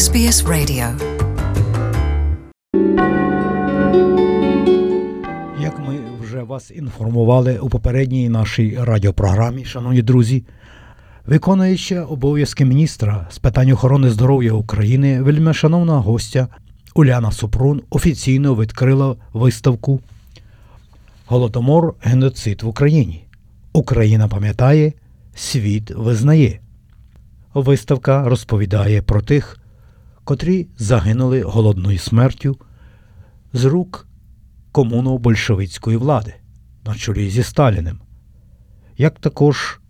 SBS Radio. Як ми вже вас інформували у попередній нашій радіопрограмі, шановні друзі, виконуюча обов'язки міністра з питань охорони здоров'я України, вельмишановна гостя Уляна Супрун офіційно відкрила виставку Голодомор геноцид в Україні. Україна пам'ятає, світ визнає. Виставка розповідає про тих, котрі загинули голодною смертю з рук комуно-большевицької влади на чолі зі Сталіним, як також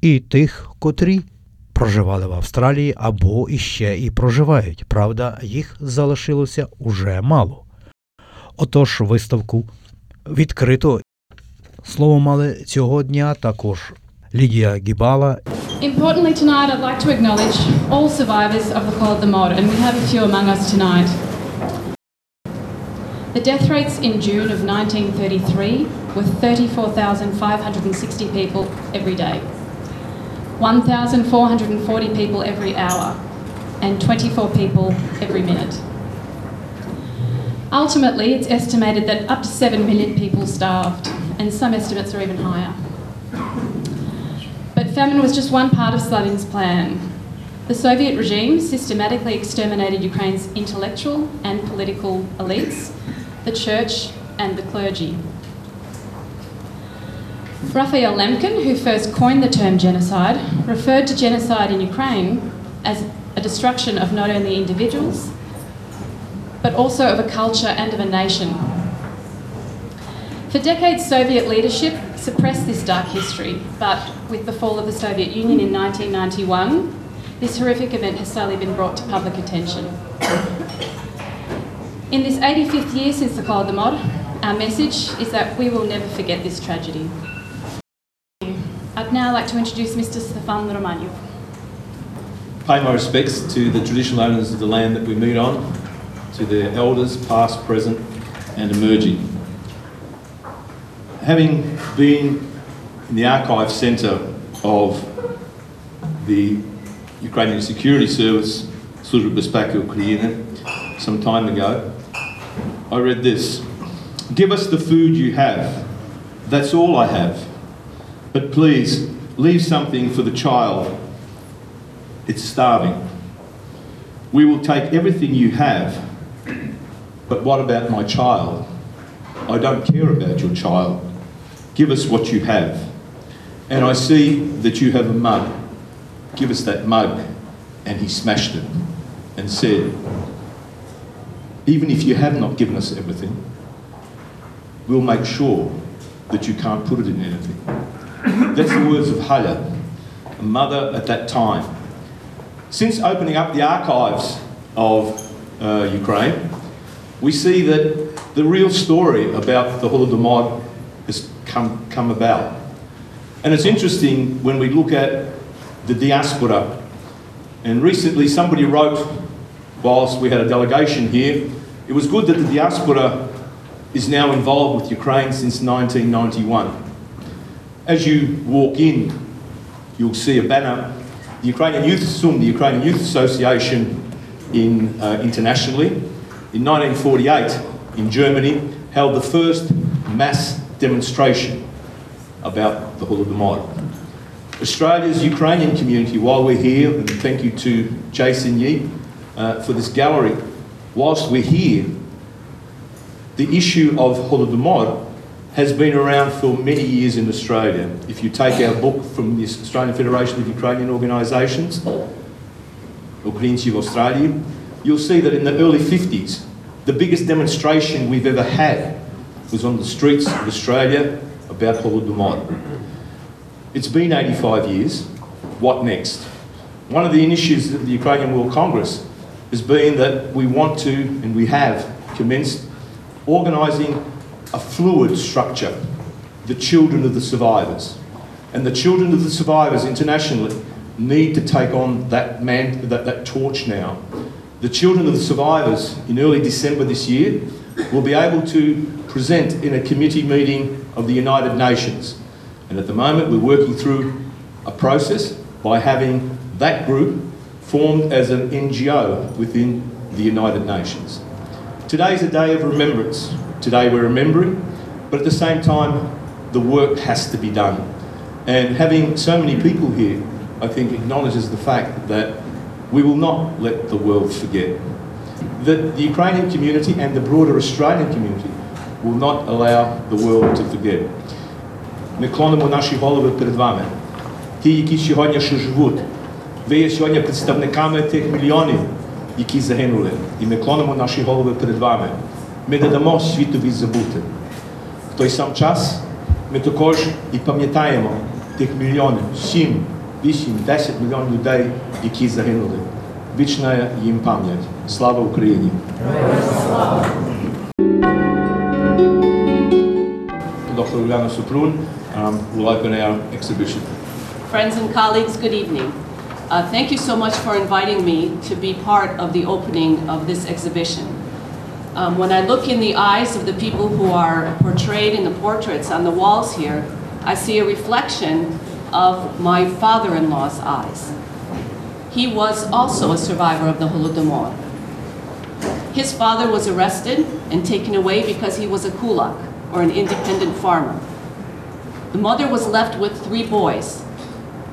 і тих, котрі проживали в Австралії або іще і проживають. Правда, їх залишилося уже мало. Отож, виставку відкрито. Слово мали цього дня також Лідія Гібала Importantly, tonight I'd like to acknowledge all survivors of the Holodomor, and we have a few among us tonight. The death rates in June of 1933 were 34,560 people every day, 1,440 people every hour, and 24 people every minute. Ultimately, it's estimated that up to 7 million people starved, and some estimates are even higher. Famine was just one part of Stalin's plan. The Soviet regime systematically exterminated Ukraine's intellectual and political elites, the church, and the clergy. Raphael Lemkin, who first coined the term genocide, referred to genocide in Ukraine as a destruction of not only individuals, but also of a culture and of a nation. For decades, Soviet leadership suppressed this dark history, but with the fall of the Soviet Union in 1991, this horrific event has slowly been brought to public attention. In this 85th year since the Holodomor, our message is that we will never forget this tragedy. I'd now like to introduce Mr. Stefan Romaniw. Pay my respects to the traditional owners of the land that we meet on, to their elders, past, present, and emerging Having been in the archive centre of the Ukrainian Security Service, Служба безпеки України, some time ago, I read this. Give us the food you have. That's all I have. But please, leave something for the child. It's starving. We will take everything you have, but what about my child? I don't care about your child. Give us what you have. And I see that you have a mug. Give us that mug. And he smashed it and said, Even if you have not given us everything, we'll make sure that you can't put it in anything. That's the words of Hala, a mother at that time. Since opening up the archives of uh, Ukraine, we see that the real story about the Holodomor come, come about. And it's interesting when we look at the diaspora. And recently, somebody wrote, whilst we had a delegation here, it was good that the diaspora is now involved with Ukraine since 1991. As you walk in, you'll see a banner. The Ukrainian Youth SUM, the Ukrainian Youth Association in, uh, internationally, in 1948 in Germany, held the first mass demonstration about the Holodomor. Australia's Ukrainian community, while we're here, and thank you to Jason Yee uh, for this gallery, whilst we're here, the issue of Holodomor has been around for many years in Australia. If you take our book from the Australian Federation of Ukrainian Organisations, Ukrainci в Australia, you'll see that in the early 50s, the biggest demonstration we've ever had was on the streets of Australia about Holodomor. It's been 85 years. What next? One of the initiatives of the Ukrainian World Congress has been that we want to, and we have commenced, organising a fluid structure, the children of the survivors. And the children of the survivors internationally need to take on that, man, that, that torch now. The children of the survivors in early December this year will be able to present in a committee meeting of the United Nations. And at the moment, we're working through a process by having that group formed as an NGO within the United Nations. Today is a day of remembrance. Today we're remembering, but at the same time, the work has to be done. And having so many people here, I think, acknowledges the fact that we will not let the world forget. That the Ukrainian community and the broader Australian community will not allow the world to forget. Ми клонимо наші голови перед вами. Ті, які сьогодні ще живуть. Ви є сьогодні представниками тих мільйонів, які загинули. І ми клонимо наші голови перед вами. Ми не дамо світові забути. В той сам час ми також і пам'ятаємо тих мільйонів, 7, 8, 10 мільйонів людей, які загинули. Вічна їм пам'ять. Слава Україні! Dr. Uliana Suprun um, will open our exhibition. Friends and colleagues, good evening. Uh, Thank you so much for inviting me to be part of the opening of this exhibition. Um, When I look in the eyes of the people who are portrayed in the portraits on the walls here, I see a reflection of my father-in-law's eyes. He was also a survivor of the Holodomor. His father was arrested and taken away because he was a kulak, or an independent farmer. The mother was left with three boys.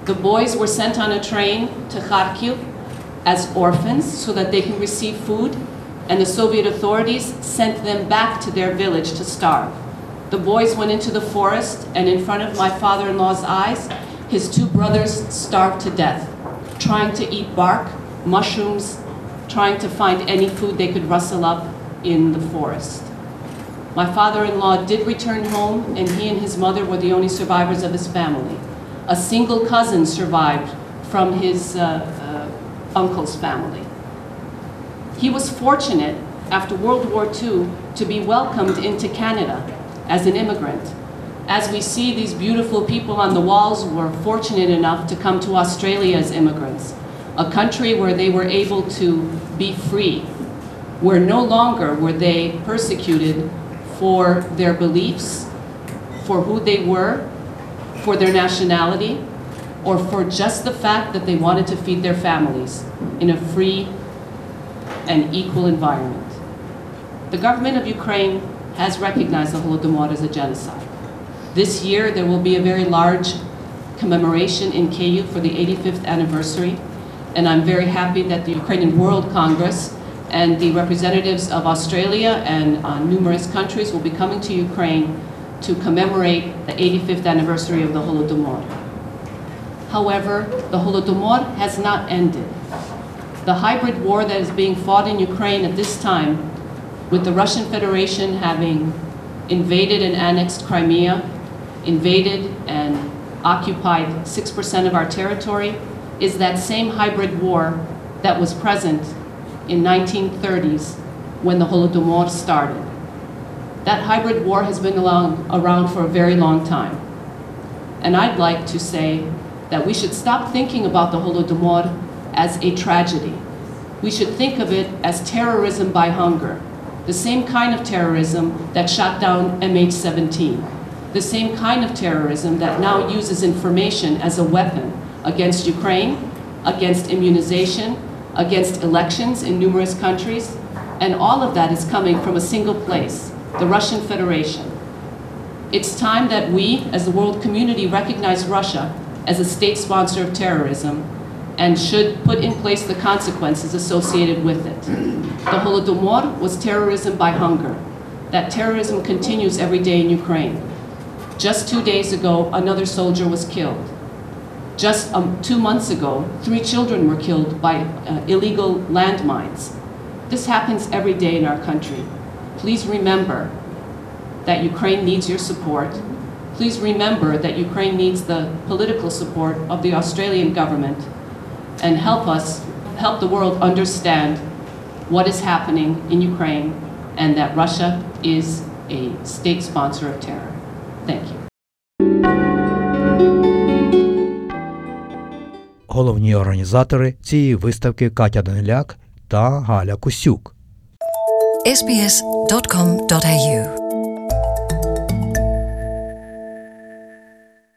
The boys were sent on a train to Kharkiv as orphans so that they can receive food, and the Soviet authorities sent them back to their village to starve. The boys went into the forest, and in front of my father in law's eyes, his two brothers starved to death, trying to eat bark, mushrooms, trying to find any food they could rustle up in the forest. My father-in-law did return home, and he and his mother were the only survivors of his family. A single cousin survived from his uh, uh, uncle's family. He was fortunate after World War II to be welcomed into Canada as an immigrant. As we see these beautiful people on the walls were fortunate enough to come to Australia as immigrants, a country where they were able to be free, where no longer were they persecuted for their beliefs, for who they were, for their nationality, or for just the fact that they wanted to feed their families in a free and equal environment. The government of Ukraine has recognized the Holodomor as a genocide. This year, there will be a very large commemoration in Kyiv for the 85th anniversary, and I'm very happy that the Ukrainian World Congress and the representatives of Australia and uh, numerous countries will be coming to Ukraine to commemorate the 85th anniversary of the Holodomor. However, the Holodomor has not ended. The hybrid war that is being fought in Ukraine at this time, with the Russian Federation having invaded and annexed Crimea, invaded and occupied 6% of our territory, is that same hybrid war that was present in 1930s when the Holodomor started. That hybrid war has been along, around for a very long time. And I'd like to say that we should stop thinking about the Holodomor as a tragedy. We should think of it as terrorism by hunger, the same kind of terrorism that shot down MH17, the same kind of terrorism that now uses information as a weapon against Ukraine, against immunization, against elections in numerous countries, and all of that is coming from a single place, the Russian Federation. It's time that we, as the world community, recognize Russia as a state sponsor of terrorism and should put in place the consequences associated with it. The Holodomor was terrorism by hunger. That terrorism continues every day in Ukraine. Just two days ago, another soldier was killed. Just um, two months ago, three children were killed by uh, illegal landmines. This happens every day in our country. Please remember that Ukraine needs your support. Please remember that Ukraine needs the political support of the Australian government and help us, help the world understand what is happening in Ukraine and that Russia is a state sponsor of terror. Thank you. Головні організатори цієї виставки Катя Даниляк та Галя Косюк.